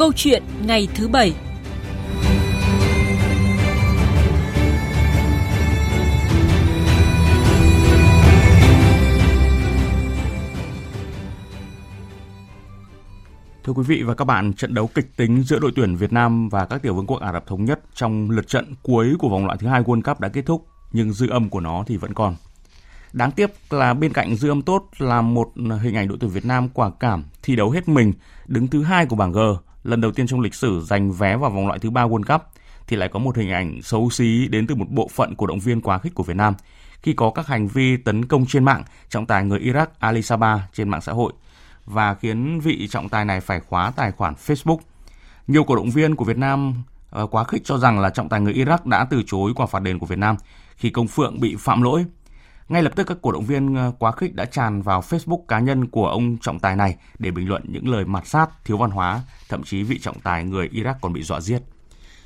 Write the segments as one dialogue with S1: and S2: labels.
S1: Câu chuyện ngày thứ bảy
S2: Thưa quý vị và các bạn, trận đấu kịch tính giữa đội tuyển Việt Nam và các tiểu vương quốc Ả Rập Thống Nhất trong lượt trận cuối của vòng loại thứ hai World Cup đã kết thúc, nhưng dư âm của nó thì vẫn còn. Đáng tiếc là bên cạnh dư âm tốt là một hình ảnh đội tuyển Việt Nam quả cảm thi đấu hết mình, đứng thứ hai của bảng G, lần đầu tiên trong lịch sử giành vé vào vòng loại thứ ba World Cup, thì lại có một hình ảnh xấu xí đến từ một bộ phận cổ động viên quá khích của Việt Nam khi có các hành vi tấn công trên mạng trọng tài người Iraq Ali Sabah trên mạng xã hội và khiến vị trọng tài này phải khóa tài khoản Facebook. Nhiều cổ động viên của Việt Nam ờ, quá khích cho rằng là trọng tài người Iraq đã từ chối quả phạt đền của Việt Nam khi công phượng bị phạm lỗi. Ngay lập tức các cổ động viên ờ, quá khích đã tràn vào Facebook cá nhân của ông trọng tài này để bình luận những lời mặt sát, thiếu văn hóa, thậm chí vị trọng tài người Iraq còn bị dọa giết.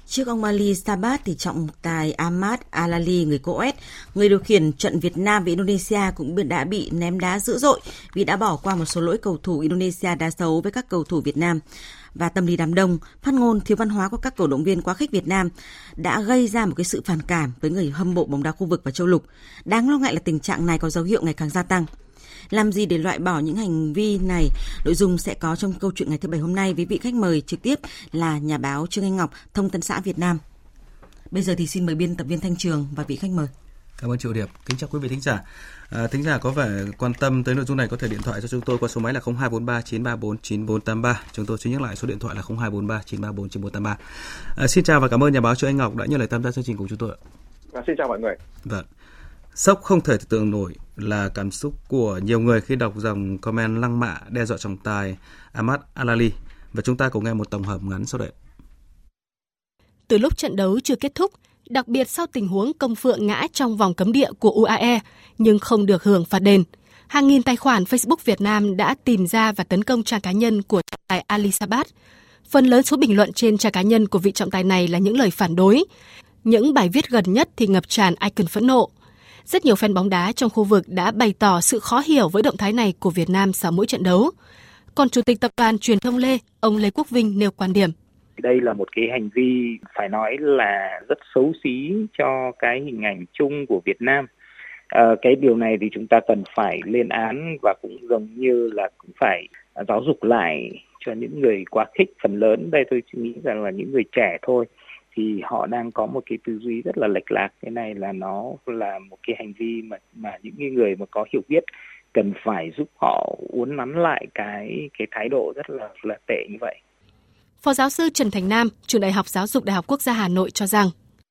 S3: Trước ông Ali Sabat thì trọng tài Ahmad Alali người Coes, người điều khiển trận Việt Nam với Indonesia cũng đã bị ném đá dữ dội vì đã bỏ qua một số lỗi cầu thủ Indonesia đá xấu với các cầu thủ Việt Nam và tâm lý đám đông, phát ngôn thiếu văn hóa của các cổ động viên quá khích Việt Nam đã gây ra một cái sự phản cảm với người hâm mộ bóng đá khu vực và châu lục. Đáng lo ngại là tình trạng này có dấu hiệu ngày càng gia tăng. Làm gì để loại bỏ những hành vi này? Nội dung sẽ có trong câu chuyện ngày thứ bảy hôm nay với vị khách mời trực tiếp là nhà báo Trương Anh Ngọc, Thông tấn xã Việt Nam. Bây giờ thì xin mời biên tập viên Thanh Trường và vị khách mời.
S4: Cảm ơn Triệu Điệp. Kính chào quý vị thính giả. À, thính giả có vẻ quan tâm tới nội dung này có thể điện thoại cho chúng tôi qua số máy là 0243 934 9483. Chúng tôi xin nhắc lại số điện thoại là 0243 934 9483. À, xin chào và cảm ơn nhà báo Trương Anh Ngọc đã nhận lời tham gia chương trình cùng chúng tôi.
S5: À, xin chào mọi người.
S4: Vâng. Sốc không thể tưởng nổi là cảm xúc của nhiều người khi đọc dòng comment lăng mạ đe dọa trọng tài Ahmad Alali và chúng ta cùng nghe một tổng hợp ngắn sau đây.
S6: Từ lúc trận đấu chưa kết thúc, đặc biệt sau tình huống công phượng ngã trong vòng cấm địa của UAE nhưng không được hưởng phạt đền. Hàng nghìn tài khoản Facebook Việt Nam đã tìm ra và tấn công trang cá nhân của trọng tài Ali Sabat. Phần lớn số bình luận trên trang cá nhân của vị trọng tài này là những lời phản đối. Những bài viết gần nhất thì ngập tràn icon phẫn nộ. Rất nhiều fan bóng đá trong khu vực đã bày tỏ sự khó hiểu với động thái này của Việt Nam sau mỗi trận đấu. Còn Chủ tịch Tập đoàn Truyền thông Lê, ông Lê Quốc Vinh nêu quan điểm.
S7: Đây là một cái hành vi phải nói là rất xấu xí cho cái hình ảnh chung của Việt Nam. À, cái điều này thì chúng ta cần phải lên án và cũng giống như là cũng phải giáo dục lại cho những người quá khích phần lớn đây tôi nghĩ rằng là những người trẻ thôi thì họ đang có một cái tư duy rất là lệch lạc cái này là nó là một cái hành vi mà mà những người mà có hiểu biết cần phải giúp họ uốn nắn lại cái cái thái độ rất là là tệ như vậy.
S6: Phó giáo sư Trần Thành Nam, trường Đại học Giáo dục Đại học Quốc gia Hà Nội cho rằng.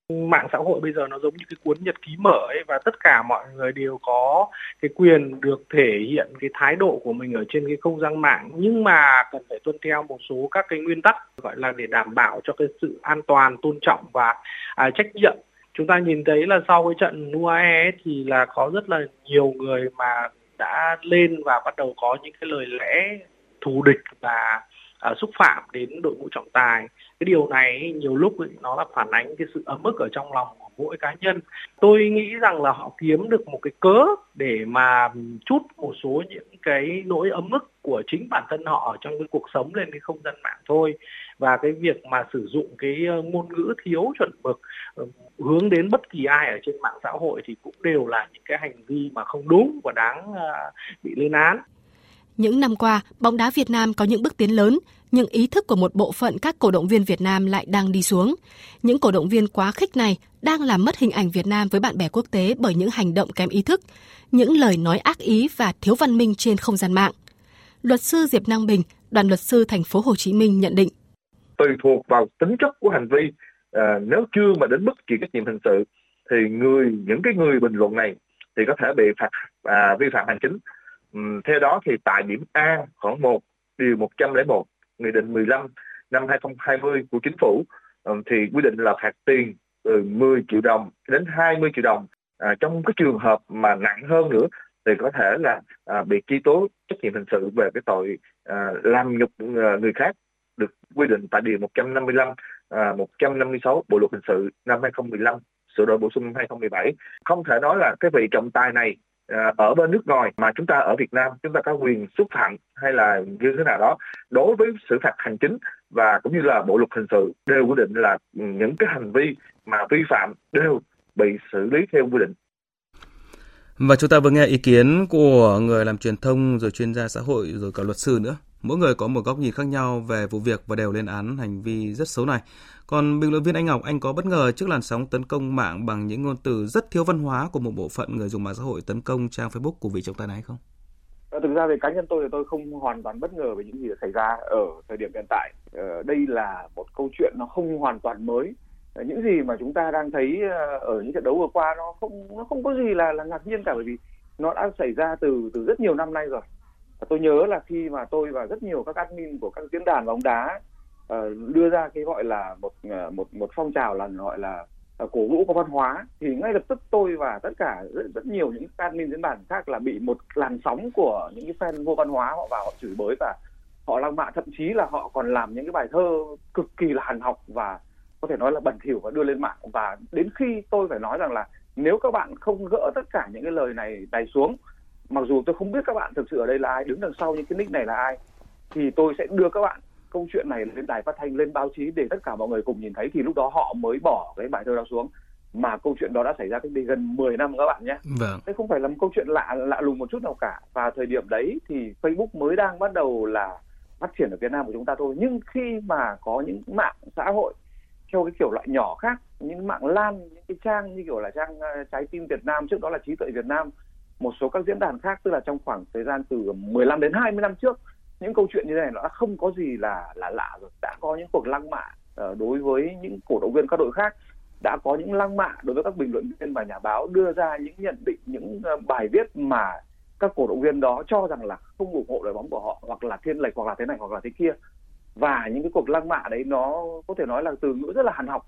S8: Mạng xã hội bây giờ nó giống như cái cuốn nhật ký mở ấy và tất cả mọi người đều có cái quyền được thể hiện cái thái độ của mình ở trên cái không gian mạng. Nhưng mà cần phải tuân theo một số các cái nguyên tắc gọi là để đảm bảo cho cái sự an toàn tôn trọng và à, trách nhiệm. Chúng ta nhìn thấy là sau cái trận UAE thì là có rất là nhiều người mà đã lên và bắt đầu có những cái lời lẽ thù địch và à, xúc phạm đến đội ngũ trọng tài. Cái điều này nhiều lúc ấy, nó là phản ánh cái sự ấm ức ở trong lòng của mỗi cá nhân. Tôi nghĩ rằng là họ kiếm được một cái cớ để mà chút một số những cái nỗi ấm ức của chính bản thân họ ở trong cái cuộc sống lên cái không gian mạng thôi. Và cái việc mà sử dụng cái ờ, ngôn ngữ thiếu chuẩn mực ờ, hướng đến bất kỳ ai ở trên mạng xã hội thì cũng đều là những cái hành vi mà không đúng và đáng ờ, bị lên án
S6: những năm qua, bóng đá Việt Nam có những bước tiến lớn, nhưng ý thức của một bộ phận các cổ động viên Việt Nam lại đang đi xuống. Những cổ động viên quá khích này đang làm mất hình ảnh Việt Nam với bạn bè quốc tế bởi những hành động kém ý thức, những lời nói ác ý và thiếu văn minh trên không gian mạng. Luật sư Diệp Năng Bình, đoàn luật sư thành phố Hồ Chí Minh nhận định.
S9: Tùy thuộc vào tính chất của hành vi, à, nếu chưa mà đến mức chịu trách nhiệm hình sự thì người những cái người bình luận này thì có thể bị phạt à, vi phạm hành chính Ừ, theo đó thì tại điểm A khoảng 1 điều 101 Nghị định 15 năm 2020 của chính phủ ờ, thì quy định là phạt tiền từ 10 triệu đồng đến 20 triệu đồng. À, trong cái trường hợp mà nặng hơn nữa thì có thể là à, bị truy tố trách nhiệm hình sự về cái tội à, làm nhục à, người khác được quy định tại điều 155 à, 156 Bộ luật hình sự năm 2015 sửa đổi bổ sung năm 2017. Không thể nói là cái vị trọng tài này À, ở bên nước ngoài mà chúng ta ở Việt Nam, chúng ta có quyền xúc phạm hay là như thế nào đó đối với xử phạt hành chính và cũng như là bộ luật hình sự đều quy định là những cái hành vi mà vi phạm đều bị xử lý theo quy định
S4: và chúng ta vừa nghe ý kiến của người làm truyền thông rồi chuyên gia xã hội rồi cả luật sư nữa. Mỗi người có một góc nhìn khác nhau về vụ việc và đều lên án hành vi rất xấu này. Còn bình luận viên Anh Ngọc, anh có bất ngờ trước làn sóng tấn công mạng bằng những ngôn từ rất thiếu văn hóa của một bộ phận người dùng mạng xã hội tấn công trang Facebook của vị trọng tài này không?
S1: Ờ, thực ra về cá nhân tôi thì tôi không hoàn toàn bất ngờ về những gì đã xảy ra ở thời điểm hiện tại. Ờ, đây là một câu chuyện nó không hoàn toàn mới ờ, những gì mà chúng ta đang thấy ở những trận đấu vừa qua nó không nó không có gì là là ngạc nhiên cả bởi vì nó đã xảy ra từ từ rất nhiều năm nay rồi và tôi nhớ là khi mà tôi và rất nhiều các admin của các diễn đàn bóng đá uh, đưa ra cái gọi là một ờ, một một phong trào là gọi là uh, cổ vũ có văn hóa thì ngay lập tức tôi và tất cả rất, rất nhiều những admin diễn đàn khác là bị một làn sóng của những cái fan vô văn hóa họ vào họ chửi bới và họ lăng mạ. Thậm chí là họ còn làm những cái bài thơ cực kỳ là hàn học và có thể nói là bẩn thỉu và đưa lên mạng. Và đến khi tôi phải nói rằng là nếu các bạn không gỡ tất cả những cái lời này này xuống mặc dù tôi không biết các bạn thực sự ở đây là ai đứng đằng sau những cái nick này là ai thì tôi sẽ đưa các bạn câu chuyện này lên đài phát thanh lên báo chí để tất cả mọi người cùng nhìn thấy thì lúc đó họ mới bỏ cái bài thơ đó xuống mà câu chuyện đó đã xảy ra cách đây gần 10 năm các bạn nhé.
S4: Vâng.
S1: Đây không phải là một câu chuyện lạ lạ lùng một chút nào cả. Và thời điểm đấy thì Facebook mới đang bắt đầu là phát triển ở Việt Nam của chúng ta thôi. Nhưng khi mà có những mạng xã hội theo cái kiểu loại nhỏ khác những mạng lan những cái trang như kiểu là trang uh, trái tim Việt Nam trước đó là trí tuệ Việt Nam một số các diễn đàn khác tức là trong khoảng thời gian từ 15 đến 20 năm trước những câu chuyện như thế này nó đã không có gì là là lạ rồi. Đã có những cuộc lăng mạ uh, đối với những cổ động viên các đội khác đã có những lăng mạ đối với các bình luận viên và nhà báo đưa ra những nhận định những uh, bài viết mà các cổ động viên đó cho rằng là không ủng hộ đội bóng của họ hoặc là thiên lệch hoặc là thế này hoặc là thế kia. Và những cái cuộc lăng mạ đấy nó có thể nói là từ ngữ rất là hàn học.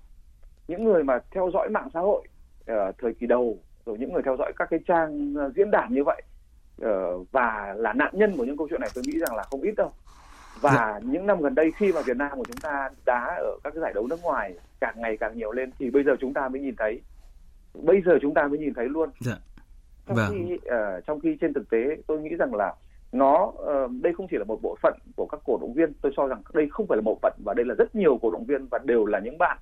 S1: Những người mà theo dõi mạng xã hội uh, thời kỳ đầu rồi những người theo dõi các cái trang uh, diễn đàn như vậy uh, và là nạn nhân của những câu chuyện này tôi nghĩ rằng là không ít đâu và dạ. những năm gần đây khi mà Việt Nam của chúng ta đá ở các cái giải đấu nước ngoài càng ngày càng nhiều lên thì bây giờ chúng ta mới nhìn thấy bây giờ chúng ta mới nhìn thấy luôn
S4: dạ.
S1: trong vâng. khi uh, trong khi trên thực tế tôi nghĩ rằng là nó uh, đây không chỉ là một bộ phận của các cổ động viên tôi cho rằng đây không phải là bộ phận và đây là rất nhiều cổ động viên và đều là những bạn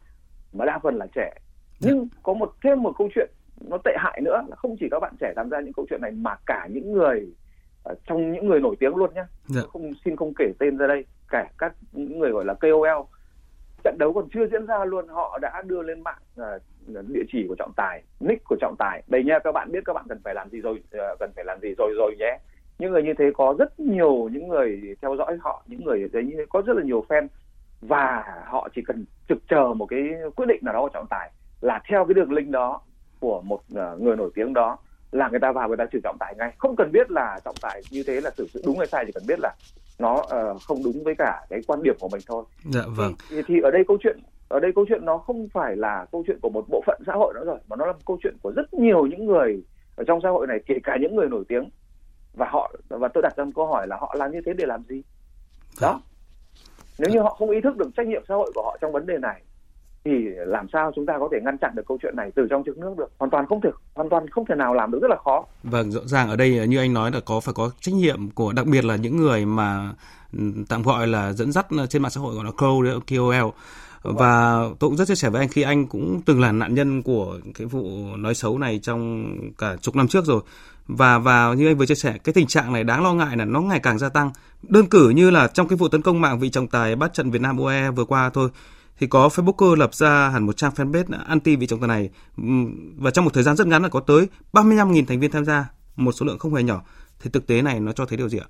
S1: mà đa phần là trẻ nhưng có một thêm một câu chuyện nó tệ hại nữa. Là không chỉ các bạn trẻ tham gia những câu chuyện này mà cả những người uh, trong những người nổi tiếng luôn nhé dạ. không xin không kể tên ra đây. Cả các những người gọi là KOL trận đấu còn chưa diễn ra luôn. Họ đã đưa lên mạng uh, địa chỉ của trọng tài nick của trọng tài. Đây nha các bạn biết các bạn cần phải làm gì rồi uh, cần phải làm gì rồi rồi nhé. Những người như thế có rất nhiều những người theo dõi họ những người đấy như có rất là nhiều fan. Và họ chỉ cần trực chờ một cái quyết định nào đó của trọng tài là theo cái đường link đó của một uh, người nổi tiếng đó là người ta vào người ta trừ trọng tài ngay. Không cần biết là trọng tài như thế là xử sự đúng hay sai chỉ cần biết là nó uh, không đúng với cả cái quan điểm của mình thôi.
S4: Dạ vâng.
S1: thì, thì ở đây câu chuyện ở đây câu chuyện nó không phải là câu chuyện của một bộ phận xã hội nữa rồi mà nó là một câu chuyện của rất nhiều những người ở trong xã hội này kể cả những người nổi tiếng. Và họ và tôi đặt ra một câu hỏi là họ làm như thế để làm gì? Đó. Nếu như họ không ý thức được trách nhiệm xã hội của họ trong vấn đề này thì làm sao chúng ta có thể ngăn chặn được câu chuyện này từ trong trước nước được? Hoàn toàn không thể, hoàn toàn không thể nào làm được, rất là khó.
S4: Vâng rõ ràng ở đây, như anh nói là có, phải có trách nhiệm của, đặc biệt là những người mà tạm gọi là dẫn dắt ờ, trên mạng xã hội gọi là KOL và tôi cũng rất chia sẻ với anh khi anh cũng từng là nạn nhân của cái vụ nói xấu này trong cả chục năm trước rồi. Và và như anh vừa chia sẻ, cái tình trạng này đáng lo ngại là nó ngày càng gia tăng. Đơn cử như là trong cái vụ tấn công mạng vị trọng tài bắt trận Việt Nam UE vừa qua thôi thì có Facebooker lập ra hẳn một trang fanpage anti vị trọng tài này và trong một thời gian rất ngắn là có tới 35.000 thành viên tham gia một số lượng không hề nhỏ thì thực tế này nó cho thấy điều gì ạ?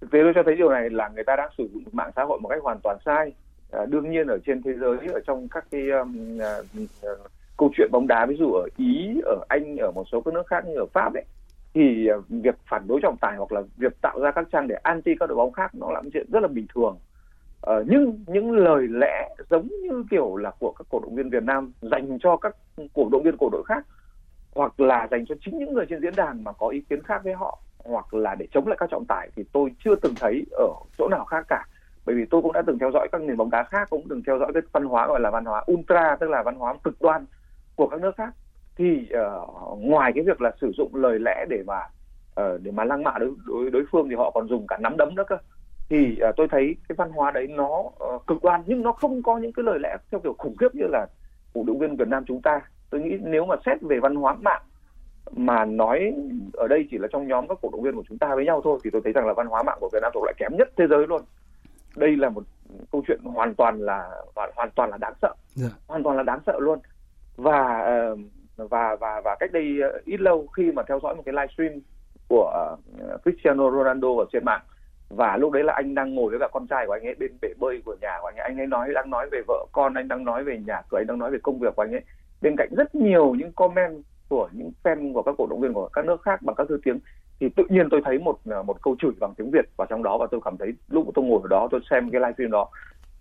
S1: Thực tế nó cho thấy điều này là người ta đang sử dụng mạng xã hội một cách hoàn toàn sai. À, đương nhiên ở trên thế giới ở trong các cái um, uh, câu chuyện bóng đá ví dụ ở ý ở anh ở một số các nước khác như ở pháp ấy thì à, việc phản đối trọng tài hoặc là việc tạo ra các trang để anti các đội bóng khác nó là một chuyện rất là bình thường ờ, nhưng những lời lẽ giống như kiểu là của các cổ động viên Việt Nam dành cho các cổ động viên cổ đội khác hoặc là dành cho chính những người trên diễn đàn mà có ý kiến khác với họ hoặc là để chống lại các trọng tài thì tôi chưa từng thấy ở chỗ nào khác cả. Bởi vì tôi cũng đã từng theo dõi các nền bóng đá khác cũng từng theo dõi cái văn hóa gọi là văn hóa ultra tức là văn hóa cực đoan của các nước khác. Thì uh, ngoài cái việc là sử dụng lời lẽ để mà uh, để mà lăng mạ đối, đối đối phương thì họ còn dùng cả nắm đấm nữa cơ thì uh, tôi thấy cái văn hóa đấy nó uh, cực đoan nhưng nó không có những cái lời lẽ theo kiểu khủng khiếp như là cổ động viên Việt Nam chúng ta tôi nghĩ nếu mà xét về văn hóa mạng mà nói ở đây chỉ là trong nhóm các cổ động viên của chúng ta với nhau thôi thì tôi thấy rằng là văn hóa mạng của Việt Nam thuộc lại kém nhất thế giới luôn đây là một câu chuyện hoàn toàn là hoàn toàn là đáng sợ yeah. Dạ. hoàn toàn là đáng sợ luôn và uh, và và và cách đây ít lâu khi mà theo dõi một cái livestream của uh, Cristiano Ronaldo ở trên mạng và lúc đấy là anh đang ngồi với cả con trai của anh ấy bên bể bơi của nhà của anh ấy. Anh ấy nói đang nói về vợ con anh đang nói về nhà cửa anh đang nói về công việc của anh ấy. Bên cạnh rất nhiều những comment của những fan của các cổ động viên của các nước khác bằng các thứ tiếng thì tự nhiên tôi thấy một một câu chửi bằng tiếng Việt vào trong đó và tôi cảm thấy lúc tôi ngồi ở đó tôi xem cái livestream đó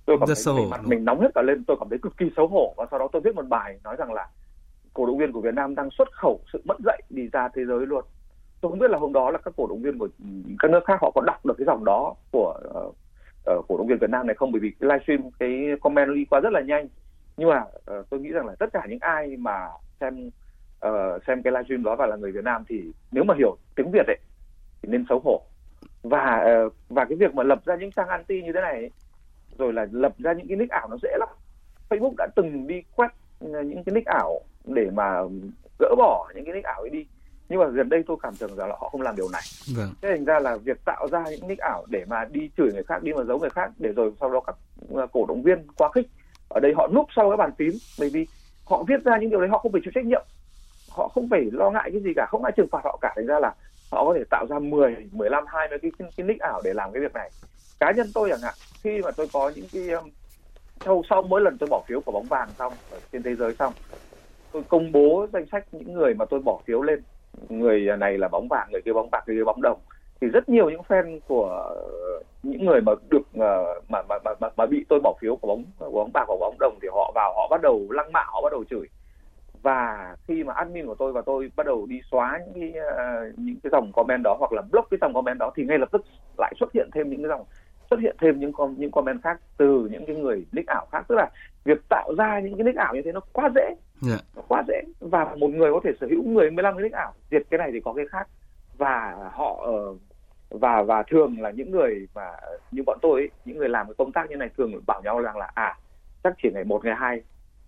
S1: tôi cảm thấy mặt mình nóng hết cả lên tôi cảm thấy cực kỳ xấu hổ. Và sau đó tôi viết một bài nói rằng là cổ động viên của Việt Nam đang xuất khẩu sự mất dạy đi ra thế giới luôn tôi không biết là hôm đó là các cổ động viên của các nước khác họ có đọc được cái dòng đó của uh, uh, cổ động viên Việt Nam này không? Bởi vì cái livestream cái comment đi qua rất là nhanh. Nhưng mà uh, tôi nghĩ rằng là tất cả những ai mà xem uh, xem cái livestream đó và là người Việt Nam thì nếu mà hiểu tiếng Việt ấy thì nên xấu hổ. Và uh, và cái việc mà lập ra những trang anti như thế này rồi là lập ra những cái nick ảo nó dễ lắm. Facebook đã từng đi quét những cái nick ảo để mà gỡ bỏ những cái nick ảo ấy đi nhưng mà gần đây tôi cảm tưởng rằng là họ không làm điều này. Vâng. thế thành ra là việc tạo ra những nick ảo để mà đi chửi người khác đi mà giấu người khác để rồi sau đó các ờ, cổ động viên quá khích ở đây họ núp sau cái bàn phím bởi vì họ viết ra những điều đấy họ không phải chịu trách nhiệm. Họ không phải lo ngại cái gì cả không ai trừng phạt họ cả. Thành ra là họ có thể tạo ra 10, 15, 20 cái, cái, cái nick ảo để làm cái việc này. Cá nhân tôi chẳng hạn khi mà tôi có những cái sau sau mỗi lần tôi bỏ phiếu của bóng vàng xong ở trên thế giới xong tôi công bố danh sách những người mà tôi bỏ phiếu lên người này là bóng vàng người kia bóng bạc người kia bóng đồng. Thì rất nhiều những fan của những người mà được ờ, mà mà mà, mà bị tôi bỏ phiếu của bóng của bóng bạc và bóng đồng thì họ vào họ bắt đầu lăng mạ họ bắt đầu chửi. Và khi mà admin của tôi và tôi bắt đầu đi xóa những cái ờ, những cái dòng comment đó hoặc là block cái dòng comment đó thì ngay lập tức lại xuất hiện thêm những cái dòng xuất hiện thêm những com những comment khác từ những cái người nick ảo khác. Tức là việc tạo ra những cái nick ảo như thế nó quá dễ yeah. Nó quá dễ. Và một người có thể sở hữu 10 15 cái nick ảo diệt cái này thì có cái khác. Và họ ờ, và và thường là những người mà như bọn tôi ấy, những người làm cái công tác như này thường bảo nhau rằng là à chắc chỉ ngày một ngày hai.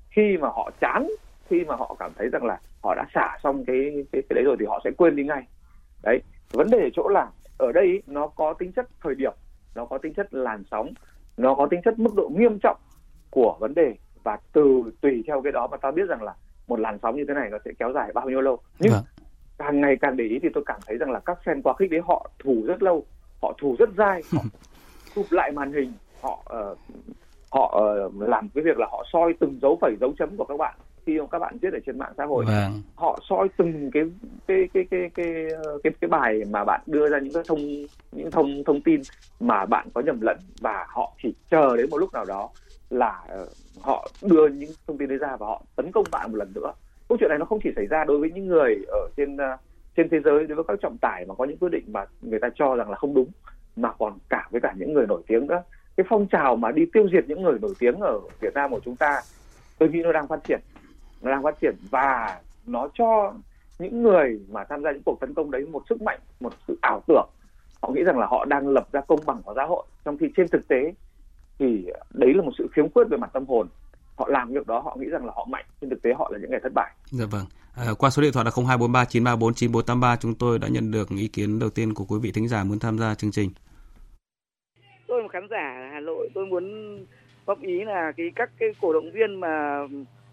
S1: Khi mà họ chán khi mà họ cảm thấy rằng là họ đã xả xong cái cái, cái đấy rồi thì họ sẽ quên đi ngay. Đấy. Vấn đề ở chỗ là ở đây nó có tính chất thời điểm nó có tính chất làn sóng nó có tính chất mức độ nghiêm trọng của vấn đề và từ tùy theo cái đó mà ta biết rằng là một làn sóng như thế này nó sẽ kéo dài bao nhiêu lâu nhưng vâng. càng ngày càng để ý thì tôi cảm thấy rằng là các fan quá khích đấy họ thủ rất lâu họ thủ rất dai họ chụp lại màn hình họ uh, họ uh, làm cái việc là họ soi từng dấu phẩy dấu chấm của các bạn khi các bạn viết ở trên mạng xã hội vâng. họ soi từng cái cái cái cái cái cái cái bài mà bạn đưa ra những cái thông những thông thông tin mà bạn có nhầm lẫn và họ chỉ chờ đến một lúc nào đó là ờ, họ đưa những thông tin đấy ra và họ tấn công bạn một lần nữa. Câu chuyện này nó không chỉ xảy ra đối với những người ở trên ờ, trên thế giới, đối với các trọng tải mà có những quyết định mà người ta cho rằng là không đúng, mà còn cả với cả những người nổi tiếng nữa. Cái phong trào mà đi tiêu diệt những người nổi tiếng ở Việt Nam của chúng ta, tôi nghĩ nó đang phát triển, nó đang phát triển và nó cho những người mà tham gia những cuộc tấn công đấy một sức mạnh, một sự ảo tưởng. Họ nghĩ rằng là họ đang lập ra công bằng của xã hội trong khi trên thực tế thì đấy là một sự khiếm khuyết về mặt tâm hồn họ làm việc đó họ nghĩ rằng là họ mạnh trên thực tế họ là những người thất bại.
S4: Dạ vâng. À, qua số điện thoại là 0243 934 9483 chúng tôi đã nhận được ý kiến đầu tiên của quý vị thính giả muốn tham gia chương trình.
S5: Tôi là một khán giả Hà Nội, tôi muốn góp ý là cái các cái cổ động viên mà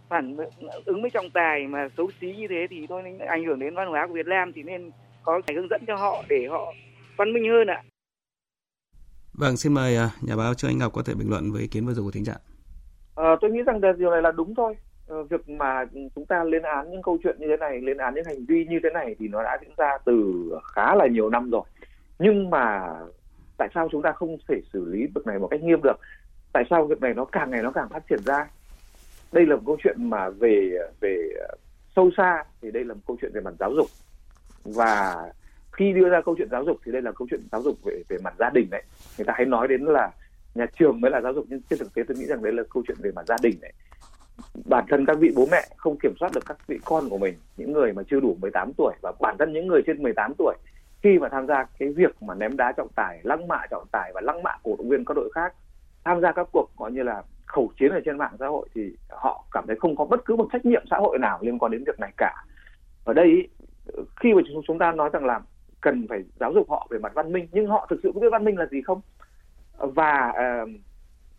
S5: phản ứng với trọng tài mà xấu xí như thế thì tôi ảnh hưởng đến văn hóa của Việt Nam thì nên có phải hướng dẫn cho họ để họ văn minh hơn ạ.
S4: Vâng, xin mời à, nhà báo Trương Anh Ngọc có thể bình luận với ý kiến vừa rồi của thính giả.
S1: À, tôi nghĩ rằng điều này là đúng thôi. À, việc mà chúng ta lên án những câu chuyện như thế này, lên án những hành vi như thế này thì nó đã diễn ra từ khá là nhiều năm rồi. Nhưng mà tại sao chúng ta không thể xử lý việc này một cách nghiêm được? Tại sao việc này nó càng ngày nó càng phát triển ra? đây là một câu chuyện mà về về sâu xa thì đây là một câu chuyện về mặt giáo dục và khi đưa ra câu chuyện giáo dục thì đây là câu chuyện giáo dục về về mặt gia đình đấy. Người ta hay nói đến là nhà trường mới là giáo dục, nhưng trên thực tế tôi nghĩ rằng đấy là câu chuyện về mặt gia đình đấy. Bản thân các vị bố mẹ không kiểm soát được các vị con của mình, những người mà chưa đủ 18 tuổi và bản thân những người trên 18 tuổi, khi mà tham gia cái việc mà ném đá trọng tài, lăng mạ trọng tài và lăng mạ cổ động viên các đội khác, tham gia các cuộc gọi như là khẩu chiến ở trên mạng xã hội thì họ cảm thấy không có bất cứ một trách nhiệm xã hội nào liên quan đến việc này cả. Ở đây khi mà chúng ta nói rằng là cần phải giáo dục họ về mặt văn minh nhưng họ thực sự có biết văn minh là gì không? Và uh,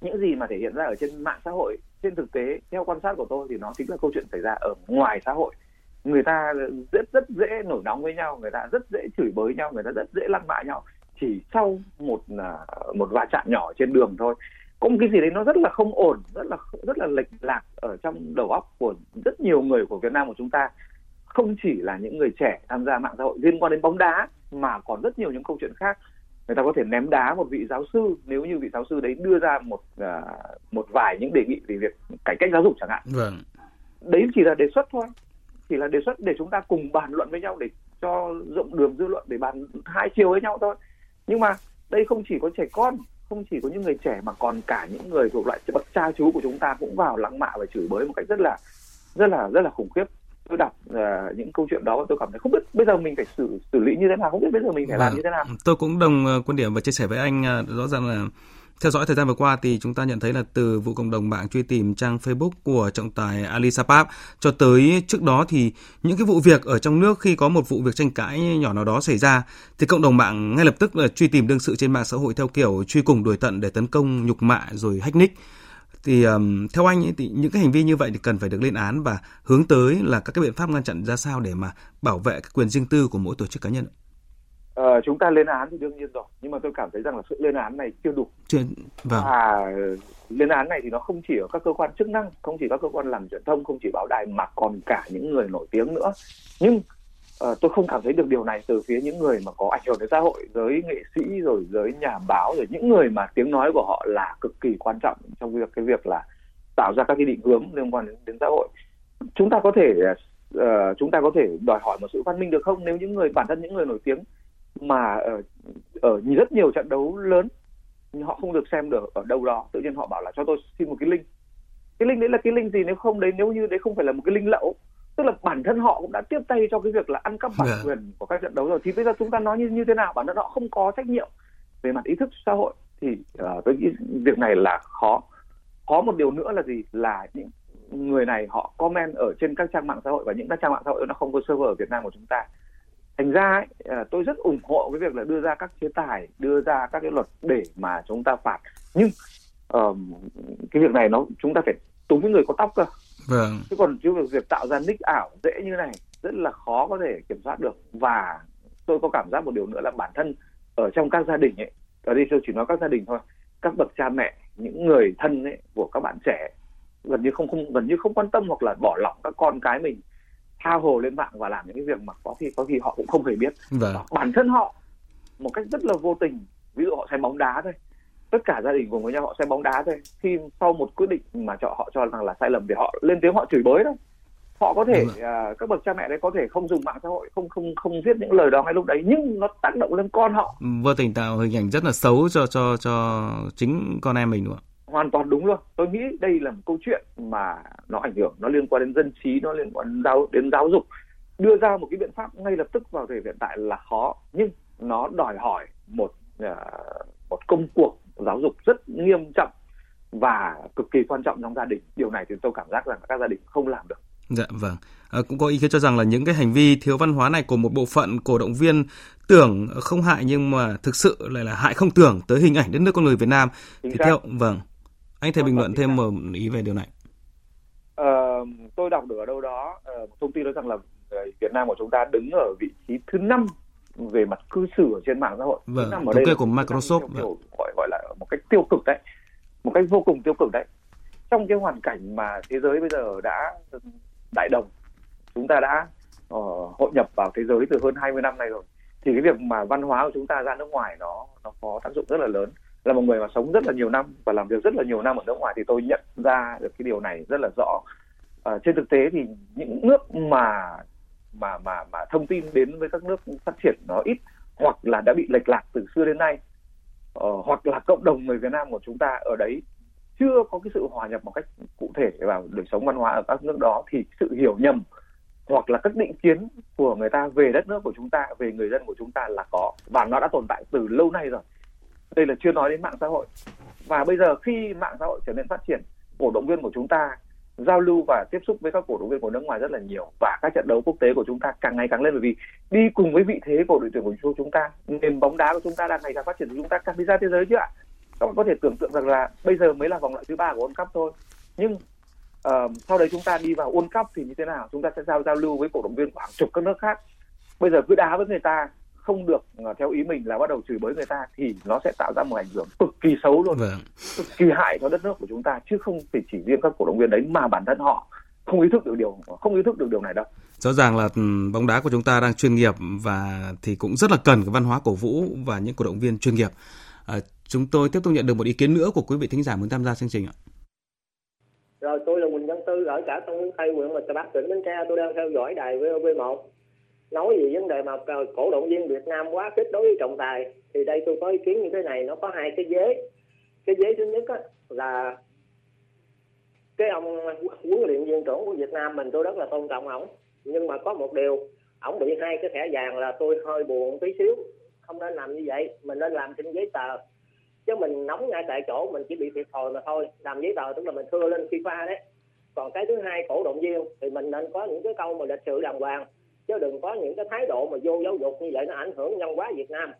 S1: những gì mà thể hiện ra ở trên mạng xã hội trên thực tế theo quan sát của tôi thì nó chính là câu chuyện xảy ra ở ngoài xã hội. Người ta rất rất dễ nổi nóng với nhau người ta rất dễ chửi bới nhau người ta rất dễ lăng mạ nhau. Chỉ sau một uh, một va chạm nhỏ trên đường thôi. Có một cái gì đấy nó rất là không ổn rất là rất là lệch lạc ở trong đầu óc của rất nhiều người của Việt Nam của chúng ta không chỉ là những người trẻ tham gia mạng xã hội liên quan đến bóng đá mà còn rất nhiều những câu chuyện khác. Người ta có thể ném đá một vị giáo sư nếu như vị giáo sư đấy đưa ra một uh, một vài những đề nghị về việc cải cách giáo dục chẳng hạn.
S4: Vâng.
S1: Đấy chỉ là đề xuất thôi. Chỉ là đề xuất để chúng ta cùng bàn luận với nhau để cho rộng đường dư luận để bàn hai chiều với nhau thôi. Nhưng mà đây không chỉ có trẻ con không chỉ có những người trẻ mà còn cả những người thuộc loại bậc cha chú của chúng ta cũng vào lăng mạ và chửi bới một cách rất là rất là rất là khủng khiếp tôi đọc uh, những câu chuyện đó và tôi cảm thấy không biết bây giờ mình phải xử xử lý như thế nào không biết bây giờ mình phải vâng. làm như thế nào
S4: tôi cũng đồng uh, quan điểm và chia sẻ với anh uh, rõ ràng là theo dõi thời gian vừa qua thì chúng ta nhận thấy là từ vụ cộng đồng mạng truy tìm trang Facebook của trọng tài Ali Sapap cho tới trước đó thì những cái vụ việc ở trong nước khi có một vụ việc tranh cãi nhỏ nào đó xảy ra thì cộng đồng mạng ngay lập tức là truy tìm đương sự trên mạng xã hội theo kiểu truy cùng đuổi tận để tấn công nhục mạ rồi hack nick thì um, theo anh ấy, thì những cái hành vi như vậy thì cần phải được lên án và hướng tới là các cái biện pháp ngăn chặn ra sao để mà bảo vệ cái quyền riêng tư của mỗi tổ chức cá nhân
S1: Ờ, chúng ta lên án thì đương nhiên rồi nhưng mà tôi cảm thấy rằng là sự lên án này chưa đủ.
S4: Chưa vâng.
S1: và lên án này thì nó không chỉ ở các cơ quan chức năng không chỉ các cơ quan làm truyền thông không chỉ báo đài mà còn cả những người nổi tiếng nữa. Nhưng uh, tôi không cảm thấy được điều này từ phía những người mà có ảnh hưởng đến xã hội giới nghệ sĩ rồi giới nhà báo rồi những người mà tiếng nói của họ là cực kỳ quan trọng trong việc cái việc là tạo ra các cái định hướng liên quan đến, đến xã hội. Chúng ta có thể uh, chúng ta có thể đòi hỏi một sự văn minh được không? Nếu những người bản thân những người nổi tiếng mà ờ, ở ở rất nhiều trận đấu lớn nhưng họ không được xem được ở đâu đó tự nhiên họ bảo là cho tôi xin một cái link. Cái link đấy là cái link gì? Nếu không đấy nếu như đấy không phải là một cái link lậu tức là bản thân họ cũng đã tiếp tay cho cái việc là ăn cắp bản yeah. Dạ. quyền của các trận đấu rồi. Thì bây giờ chúng ta nói như như thế nào? Bản thân họ không có trách nhiệm về mặt ý thức xã hội. Thì uh, tôi nghĩ việc này là khó. Khó một điều nữa là gì? Là những người này họ comment ở trên các trang mạng xã hội và những các trang mạng xã hội nó không có server ở Việt Nam của chúng ta. Thành ra ấy, à, tôi rất ủng hộ cái việc là đưa ra các chế tài đưa ra các cái luật để mà chúng ta phạt. Nhưng uh, cái việc này nó chúng ta phải túng với người có tóc cơ
S4: vâng.
S1: chứ còn chứ việc tạo ra nick ảo dễ như này rất là khó có thể kiểm soát được và tôi có cảm giác một điều nữa là bản thân ở trong các gia đình ấy ở đây tôi chỉ nói các gia đình thôi các bậc cha mẹ những người thân ấy của các bạn trẻ gần như không không gần như không quan tâm hoặc là bỏ lỏng các con cái mình tha hồ lên mạng và làm những cái việc mà có khi có khi họ cũng không hề biết
S4: vâng.
S1: bản thân họ một cách rất là vô tình ví dụ họ xem bóng đá thôi tất cả gia đình cùng với nhau họ xem bóng đá thôi. Khi sau một quyết định mà cho họ cho rằng là sai lầm thì họ lên tiếng họ chửi bới thôi. Họ có thể uh, các bậc cha mẹ đấy có thể không dùng mạng xã hội không không không viết những lời đó ngay lúc đấy nhưng nó tác động lên con họ.
S4: Vô tình tạo hình ảnh rất là xấu cho cho cho chính con em mình đúng không
S1: hoàn toàn đúng luôn. Tôi nghĩ đây là một câu chuyện mà nó ảnh hưởng nó liên quan đến dân trí nó liên quan đến giáo đến giáo dục. Đưa ra một cái biện pháp ngay lập tức vào thời hiện tại là khó nhưng nó đòi hỏi một uh, một công cuộc giáo dục rất nghiêm trọng và cực kỳ quan trọng trong gia đình điều này thì tôi cảm giác rằng các gia đình không làm được
S4: Dạ vâng. À, cũng có ý kiến cho rằng là những cái hành vi thiếu văn hóa này của một bộ phận cổ động viên tưởng không hại nhưng mà thực sự lại là hại không tưởng tới hình ảnh đất nước con người Việt Nam.
S1: Chính
S4: thì
S1: xác.
S4: theo vâng. Anh thể bình luận thêm một ý về điều này.
S1: Ờ, tôi đọc được ở đâu đó uh, thông tin nói rằng là Việt Nam của chúng ta đứng ở vị trí thứ năm về mặt cư xử ở trên mạng xã hội.
S4: Vâng,
S1: năm ở
S4: thống
S1: đây
S4: kê của Microsoft, vâng.
S1: gọi gọi là một cách tiêu cực đấy, một cách vô cùng tiêu cực đấy. Trong cái hoàn cảnh mà thế giới bây giờ đã đại đồng, chúng ta đã uh, hội nhập vào thế giới từ hơn 20 năm nay rồi, thì cái việc mà văn hóa của chúng ta ra nước ngoài nó nó có tác dụng rất là lớn là một người mà sống rất là nhiều năm và làm việc rất là nhiều năm ở nước ngoài thì tôi nhận ra được cái điều này rất là rõ à, trên thực tế thì những nước mà mà mà mà thông tin đến với các nước phát triển nó ít hoặc là đã bị lệch lạc từ xưa đến nay. Ờ, hoặc là cộng đồng người Việt Nam của chúng ta ở đấy chưa có cái sự hòa nhập một cách cụ thể vào đời sống văn hóa ở các nước đó thì sự hiểu nhầm hoặc là các định kiến của người ta về đất nước của chúng ta về người dân của chúng ta là có và nó đã tồn tại từ lâu nay rồi. Đây là chưa nói đến mạng xã hội. Và bây giờ khi mạng xã hội trở nên phát triển cổ động viên của chúng ta giao lưu và tiếp xúc với các cổ động viên của nước ngoài rất là nhiều và các trận đấu quốc tế của chúng ta càng ngày càng lên. Bởi vì đi cùng với vị thế của đội tuyển của chúng ta nền bóng đá của chúng ta đang ngày càng phát triển chúng ta càng đi ra thế giới chứ ạ. Các bạn có thể tưởng tượng rằng là bây giờ mới là vòng loại thứ ba của World Cup thôi. Nhưng uh, sau đấy chúng ta đi vào World Cup thì như thế nào? Chúng ta sẽ giao giao lưu với cổ động viên của hàng chục các nước khác. Bây giờ cứ đá với người ta không được uh, theo ý mình là bắt đầu chửi bới người ta thì nó sẽ tạo ra một ảnh hưởng cực kỳ xấu luôn.
S4: Vâng.
S1: cực kỳ hại cho đất nước của chúng ta chứ không phải chỉ riêng các cổ động viên đấy mà bản thân họ không ý thức được điều không ý thức được điều này đâu.
S4: Rõ ràng là ừ, bóng đá của chúng ta đang chuyên nghiệp và thì cũng rất là cần cái văn hóa cổ vũ và những cổ động viên chuyên nghiệp. À, chúng tôi tiếp tục nhận được một ý kiến nữa của quý vị thính giả muốn tham gia chương trình ạ.
S10: Rồi tôi là Quỳnh Văn Tư ở cả Tân Tây huyện Mật Bắc tỉnh Bến Tre tôi đang theo dõi đài VOV1 nói về vấn đề mà ờ, cổ động viên Việt Nam quá khích đối với trọng tài thì đây tôi có ý kiến như thế này nó có hai cái vế. Cái vế thứ nhất á, là cái ông huấn luyện viên trưởng của Việt Nam mình tôi rất là tôn trọng ổng. Nhưng mà có một điều ổng bị hai cái thẻ vàng là tôi hơi buồn tí xíu không nên làm như vậy mình nên làm trên giấy tờ. Chứ mình nóng ngay tại chỗ mình chỉ bị thiệt thòi mà thôi làm giấy tờ tức là mình thưa lên FIFA đấy. Còn cái thứ hai cổ động viên thì mình nên có những cái câu mà lịch sự đàng hoàng chứ đừng có những cái thái độ mà vô giáo dục như vậy nó ảnh hưởng nhân hóa Việt Nam.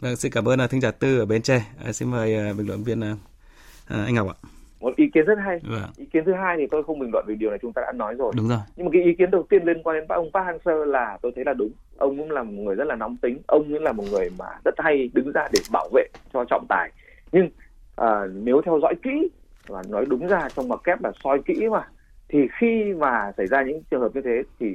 S4: Vâng, xin cảm ơn là thính giả Tư ở Bến Tre. À, xin mời à, bình luận viên à, anh Ngọc ạ.
S1: Một ý kiến rất hay.
S4: Vâng.
S1: Ý kiến thứ hai thì tôi không bình luận về điều này chúng ta đã nói rồi.
S4: Đúng rồi.
S1: Nhưng mà cái ý kiến đầu tiên liên quan đến ông Park Hang-seo là tôi thấy là đúng. Ông cũng là một người rất là nóng tính. Ông cũng là một người mà rất hay đứng ra để bảo vệ cho trọng tài. Nhưng à, nếu theo dõi kỹ và nói đúng ra trong mặt kép là soi kỹ mà thì khi mà xảy ra những trường hợp như thế thì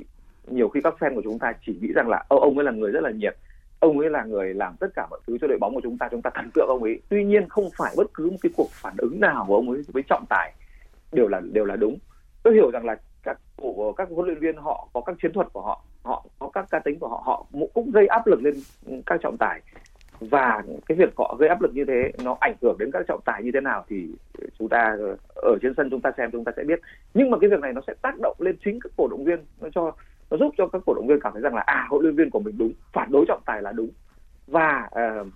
S1: nhiều khi các fan của chúng ta chỉ nghĩ rằng là ông ấy là người rất là nhiệt, ông ấy là người làm tất cả mọi thứ cho đội bóng của chúng ta chúng ta thần tượng ông ấy. Tuy nhiên không phải bất cứ một cái cuộc phản ứng nào của ông ấy với trọng tài đều là đều là đúng. Tôi hiểu rằng là các của các huấn luyện viên họ có các chiến thuật của họ họ có các cá tính của họ họ cũng gây áp lực lên các trọng tài. Và cái việc họ gây áp lực như thế, nó ảnh hưởng đến các trọng tài như thế nào thì chúng ta ở trên sân chúng ta xem, chúng ta sẽ biết. Nhưng mà cái việc này nó sẽ tác động lên chính các cổ động viên, nó cho nó giúp cho các cổ động viên cảm thấy rằng là à huấn luyện viên của mình đúng phản đối trọng tài là đúng. Và uh,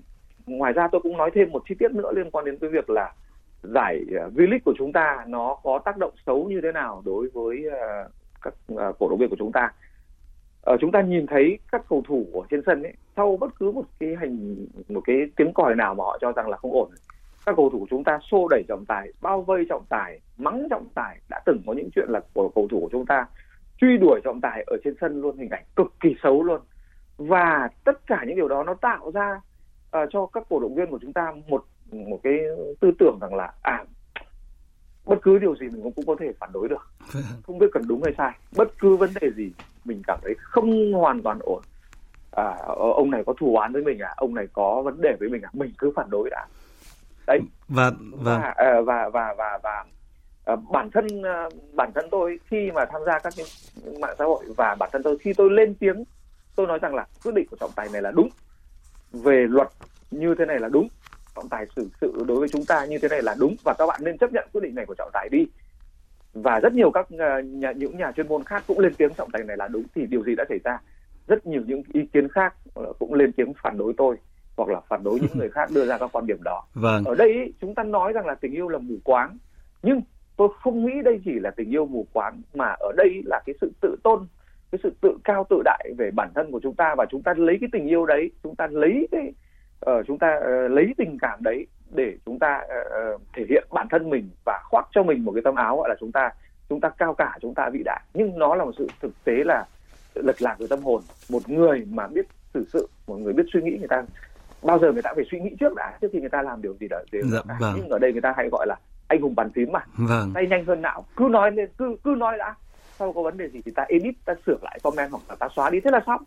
S1: ngoài ra tôi cũng nói thêm một chi tiết nữa liên quan đến cái việc là giải uh, V-League của chúng ta nó có tác động xấu như thế nào đối với uh, các uh, cổ động viên của chúng ta. Uh, chúng ta nhìn thấy các cầu thủ ở trên sân ấy sau bất cứ một cái hành một cái tiếng còi nào mà họ cho rằng là không ổn các cầu thủ của chúng ta xô đẩy trọng tài bao vây trọng tài mắng trọng tài đã từng có những chuyện là của cầu thủ của chúng ta truy đuổi trọng tài ở trên sân luôn hình ảnh cực kỳ xấu luôn. Và tất cả những điều đó nó tạo ra uh, cho các cổ động viên của chúng ta một một cái tư tưởng rằng là à bất cứ điều gì mình cũng, cũng có thể phản đối được. Không biết cần đúng hay sai. Bất cứ vấn đề gì mình cảm thấy không hoàn toàn ổn. À, ờ, ông này có thù oán với mình à? Ông này có vấn đề với mình à? Mình cứ phản đối đã. Đấy.
S4: Và và
S1: và và và và, và, uh, bản thân uh, bản thân tôi khi mà tham gia các cái mạng xã hội và bản thân tôi khi tôi lên tiếng tôi nói rằng là quyết định của trọng tài này là đúng về luật như thế này là đúng trọng tài xử sự đối với chúng ta như thế này là đúng và các bạn nên chấp nhận quyết định này của trọng tài đi. Và rất nhiều các uh, nhà, những nhà chuyên môn khác cũng lên tiếng trọng tài này là đúng thì điều gì đã xảy ra? Rất nhiều những ý kiến khác cũng lên tiếng phản đối tôi hoặc là phản đối những người khác đưa ra các quan điểm đó.
S4: Vâng.
S1: ở đây chúng ta nói rằng là tình yêu là mù quáng nhưng tôi không nghĩ đây chỉ là tình yêu mù quáng mà ở đây là cái sự tự tôn cái sự tự cao tự đại về bản thân của chúng ta và chúng ta lấy cái tình yêu đấy chúng ta lấy cái uh, chúng ta uh, lấy tình cảm đấy để chúng ta uh, thể hiện bản thân mình và khoác cho mình một cái tấm áo gọi là chúng ta chúng ta cao cả chúng ta vĩ đại. Nhưng nó là một sự thực tế là lật lạc về tâm hồn. Một người mà biết xử sự một người biết suy nghĩ người ta bao giờ người ta phải suy nghĩ trước đã trước khi người ta làm điều gì đó
S4: dạ, vâng.
S1: nhưng ở đây người ta hay gọi là anh hùng bàn phím mà.
S4: Vâng.
S1: tay nhanh hơn não. Cứ nói lên cứ cứ nói đã. Sau có vấn đề gì thì ta edit ta sửa lại comment hoặc là ta xóa đi. Thế là xong.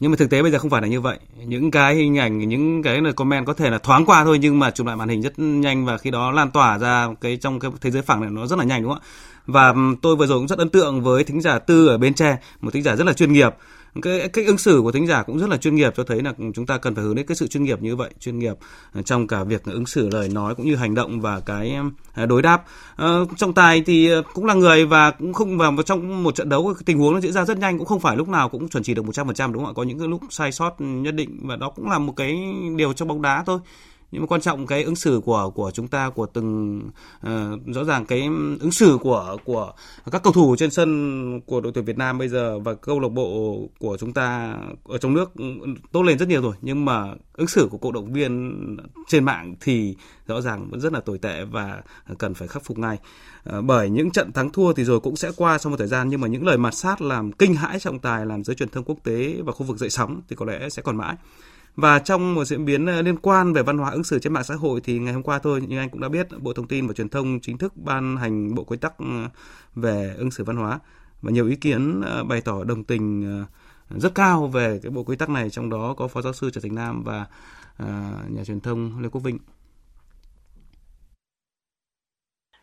S4: Nhưng mà thực tế bây giờ không phải là như vậy. Những cái hình ảnh những cái lời comment có thể là thoáng qua thôi nhưng mà chụp lại màn hình rất nhanh và khi đó lan tỏa ra cái trong cái thế giới phẳng này nó rất là nhanh đúng không ạ? Và tôi vừa rồi cũng rất ấn tượng với thính giả tư ở bên tre một thính giả rất là chuyên nghiệp cái cách ứng xử của thính giả cũng rất là chuyên nghiệp cho thấy là chúng ta cần phải hướng đến cái sự chuyên nghiệp như vậy chuyên nghiệp ờ, trong cả việc ứng xử lời nói cũng như hành động và cái ờ, đối đáp. Ờ, à, trọng tài thì cũng là người và cũng không vào trong một trận đấu tình huống nó diễn ra rất nhanh cũng không phải lúc nào cũng chuẩn chỉ được 100% đúng không ạ? Có những cái lúc sai sót nhất định và đó cũng là một cái điều trong bóng đá thôi nhưng mà quan trọng cái ứng xử của của chúng ta của từng uh, rõ ràng cái ứng xử của của các cầu thủ trên sân của đội tuyển Việt Nam bây giờ và câu lạc bộ của chúng ta ở trong nước tốt lên rất nhiều rồi. Nhưng mà ứng xử của cổ động viên trên mạng thì rõ ràng vẫn rất là tồi tệ và cần phải khắc phục ngay. Uh, bởi những trận thắng thua thì rồi cũng sẽ qua sau một thời gian nhưng mà những lời mặt sát làm kinh hãi trọng tài làm giới truyền thông quốc tế và khu vực dậy sóng thì có lẽ sẽ còn mãi và trong một diễn biến ờ, liên quan về văn hóa ứng xử trên mạng xã hội thì ngày hôm qua thôi, như anh cũng đã biết, Bộ Thông tin và Truyền thông chính thức ban hành bộ quy tắc ờ, về ứng xử văn hóa và nhiều ý kiến ờ, bày tỏ đồng tình rất cao về cái bộ quy tắc này, trong đó có Phó giáo sư Trần Thành Nam và nhà truyền thông Lê Quốc Vinh.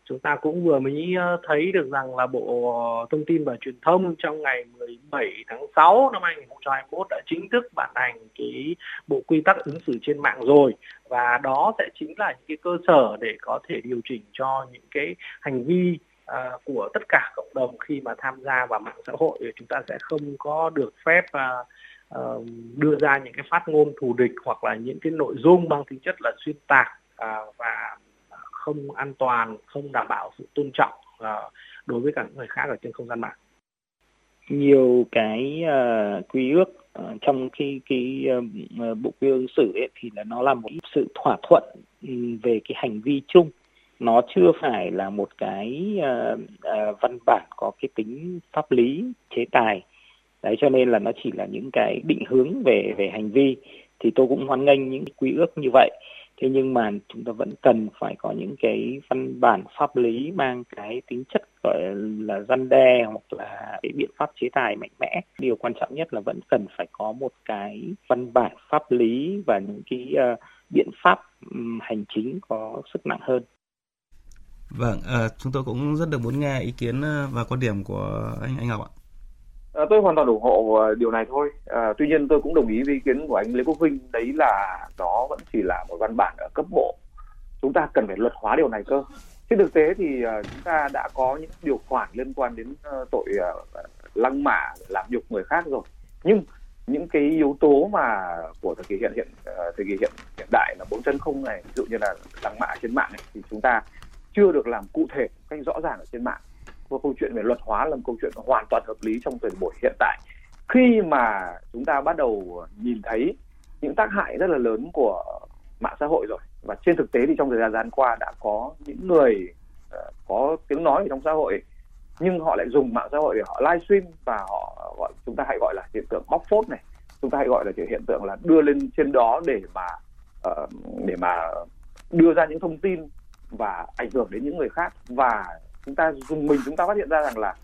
S8: Chúng ta cũng vừa mới ờ, thấy được rằng là Bộ Thông tin và Truyền thông trong ngày 17 tháng 6 năm 2021 đã chính thức ban hành cái bộ quy tắc ứng xử trên mạng rồi. Và đó sẽ chính là những cái cơ sở để có thể điều chỉnh cho những cái hành vi uh, của tất cả cộng đồng khi mà tham gia vào mạng xã hội. Chúng ta sẽ không có được phép uh, đưa ra những cái phát ngôn thù địch hoặc là những cái nội dung mang tính chất là xuyên tạc uh, và không an toàn không đảm bảo sự tôn trọng uh, đối với cả những người khác ở trên không gian mạng.
S7: Nhiều cái uh, quy ước uh, trong khi cái uh, bộ quy ứng xử ấy, thì là nó là một sự thỏa thuận ừ, về cái hành vi chung. Nó chưa phải là một cái uh, uh, văn bản có cái tính pháp lý chế tài. Đấy cho nên là nó chỉ là những cái định hướng về về hành vi. Thì tôi cũng hoan nghênh những quy ước như vậy thế nhưng mà chúng ta vẫn cần phải có những cái văn bản pháp lý mang cái tính chất gọi là răn đe hoặc là cái biện pháp chế tài mạnh mẽ điều quan trọng nhất là vẫn cần phải có một cái văn bản pháp lý và những cái uh, biện pháp um, hành chính có sức nặng hơn
S4: Vâng, uh, chúng tôi cũng rất được muốn nghe ý kiến ờ, và quan điểm của anh anh Ngọc ạ.
S1: À, tôi hoàn toàn ủng hộ ờ, điều này thôi. À, tuy nhiên tôi cũng đồng ý với ý kiến của anh Lê Quốc Vinh. Đấy là nó vẫn chỉ là một văn bản ở cấp bộ. Chúng ta cần phải luật hóa điều này cơ. Trên thực tế thì uh, chúng ta đã có những điều khoản liên quan đến uh, tội uh, lăng mạ, làm nhục người khác rồi. Nhưng những cái yếu tố mà của thời kỳ hiện hiện uh, thời kỳ hiện hiện đại là 4.0 này, ví dụ như là lăng mạ trên mạng này, thì chúng ta chưa được làm cụ thể cách rõ ràng ở trên mạng một câu chuyện về luật hóa là một câu chuyện hoàn toàn hợp lý trong thời buổi hiện tại. Khi mà chúng ta bắt đầu nhìn thấy những tác hại rất là lớn của mạng xã hội rồi và trên thực tế thì trong thời gian qua đã có những người uh, có tiếng nói ở trong xã hội nhưng họ lại dùng mạng xã hội để họ livestream và họ gọi chúng ta hãy gọi là hiện tượng bóc phốt này. Chúng ta hãy gọi là hiện tượng là đưa lên trên đó để mà uh, để mà đưa ra những thông tin và ảnh hưởng đến những người khác. Và chúng ta dùng mình, chúng ta phát hiện ra rằng là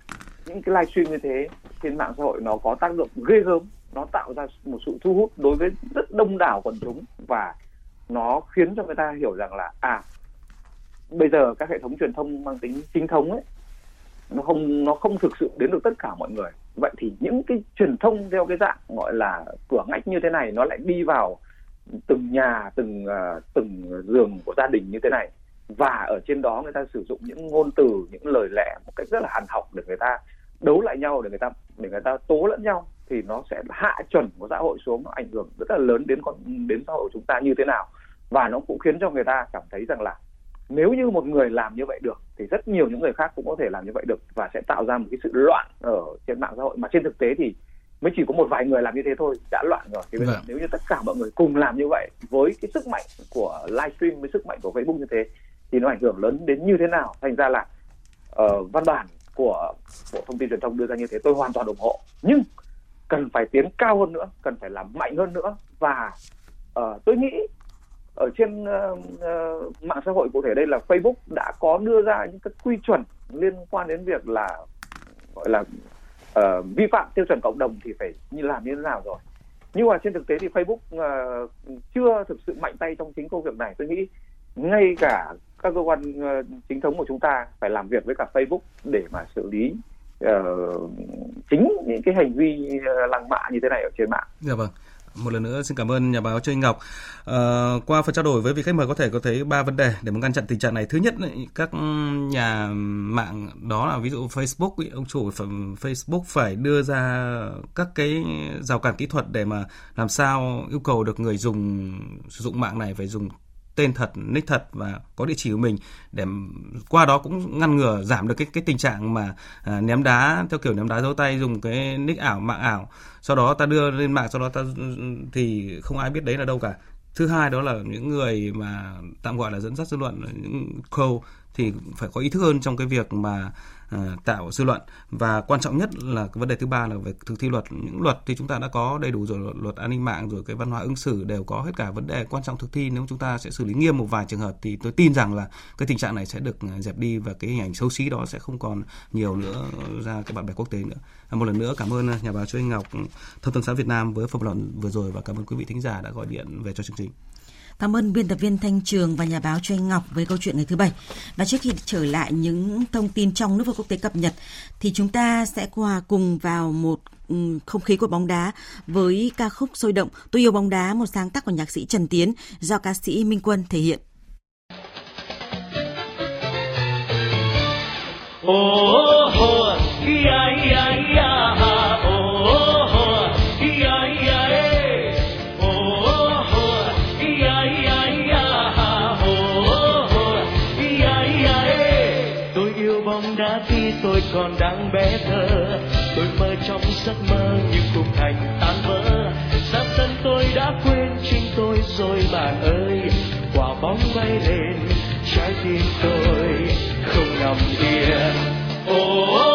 S1: những cái livestream như thế trên mạng xã hội nó có tác động ghê gớm, nó tạo ra một sự thu hút đối với rất đông đảo quần chúng và nó khiến cho người ta hiểu rằng là à bây giờ các hệ thống truyền thông mang tính chính thống ấy, nó không nó không thực sự đến được tất cả mọi người. Vậy thì những cái truyền thông theo cái dạng gọi là cửa ngách như thế này nó lại đi vào từng nhà, từng ờ, từng giường của gia đình như thế này và ở trên đó người ta sử dụng những ngôn từ những lời lẽ một cách rất là hàn học để người ta đấu lại nhau để người ta để người ta tố lẫn nhau thì nó sẽ hạ chuẩn của xã hội xuống nó ảnh hưởng rất là lớn đến con đến xã hội chúng ta như thế nào. Và nó cũng khiến cho người ta cảm thấy rằng là nếu như một người làm như vậy được thì rất nhiều những người khác cũng có thể làm như vậy được và sẽ tạo ra một cái sự loạn ở trên mạng xã hội. Mà trên thực tế thì mới chỉ có một vài người làm như thế thôi đã loạn rồi. Thì bây giờ vâng. nếu như tất cả mọi người cùng làm như vậy với cái sức mạnh của livestream với sức mạnh của facebook như thế thì nó ảnh hưởng lớn đến như thế nào? Thành ra là uh, văn bản của bộ thông tin truyền thông đưa ra như thế tôi hoàn toàn ủng hộ. Nhưng cần phải tiến cao hơn nữa cần phải làm mạnh hơn nữa và uh, tôi nghĩ ở trên uh, uh, mạng xã hội cụ thể đây là Facebook đã có đưa ra những cái quy chuẩn liên quan đến việc là gọi là uh, vi phạm tiêu chuẩn cộng đồng thì phải như làm như thế nào rồi. Nhưng mà trên thực tế thì Facebook uh, chưa thực sự mạnh tay trong chính công việc này. Tôi nghĩ ngay cả các cơ quan ờ, chính thống của chúng ta phải làm việc với cả Facebook để mà xử lý uh, chính những cái hành vi ờ, lăng mạ như thế này ở trên mạng.
S4: Dạ vâng. Một lần nữa xin cảm ơn nhà báo Trương Ngọc. À, qua phần trao đổi với vị khách mời có thể có thấy ba vấn đề để mà ngăn chặn tình trạng này. Thứ nhất, ừ, các nhà mạng đó là ví dụ Facebook, ông chủ Facebook phải đưa ra các cái rào cản kỹ thuật để mà làm sao yêu cầu được người dùng sử dụng mạng này phải dùng tên thật, nick thật và có địa chỉ của mình để qua đó cũng ngăn ngừa giảm được cái cái tình trạng mà à, ném đá theo kiểu ném đá dấu tay dùng cái nick ảo mạng ảo. Sau đó ta đưa lên mạng sau đó ta thì không ai biết đấy là đâu cả. Thứ hai đó là những người mà tạm gọi là dẫn dắt dư luận những câu thì phải có ý thức hơn trong cái việc mà uh, tạo dư luận. Và quan trọng nhất là cái vấn đề thứ ba là về thực thi luật. Những luật thì chúng ta đã có đầy đủ rồi luật, luật an ninh mạng rồi cái văn hóa ứng xử đều có hết cả vấn đề quan trọng thực thi. Nếu chúng ta sẽ xử lý nghiêm một vài trường hợp thì tôi tin rằng là cái tình trạng này sẽ được ờ, dẹp đi và cái hình ảnh xấu xí đó sẽ không còn nhiều nữa ra cái bạn bè quốc tế nữa. À, một lần nữa cảm ơn ờ, nhà báo Chu Anh Ngọc thông tấn xã Việt Nam với phần luận vừa rồi và cảm ơn quý vị thính giả đã gọi điện về cho chương trình.
S3: Cảm ơn biên tập viên Thanh Trường và nhà báo Chuyên Ngọc với câu chuyện ngày thứ bảy. Và trước khi trở lại những thông tin trong nước và quốc tế cập nhật thì chúng ta sẽ qua cùng vào một không khí của bóng đá với ca khúc sôi động Tôi yêu bóng đá một sáng tác của nhạc sĩ Trần Tiến do ca sĩ Minh Quân thể hiện. Oh, oh, oh, yeah, yeah.
S11: Còn đang bé thơ. Tôi mơ trong giấc mơ những khung thành tan vỡ. Ra sân tôi đã quên chính tôi rồi bạn ơi. Quả bóng bay lên trái tim tôi không nằm yên. Oh,
S12: oh.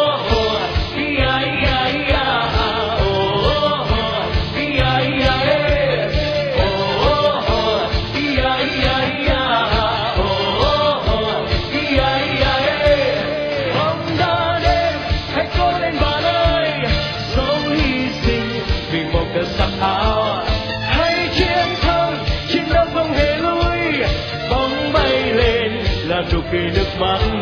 S12: Bên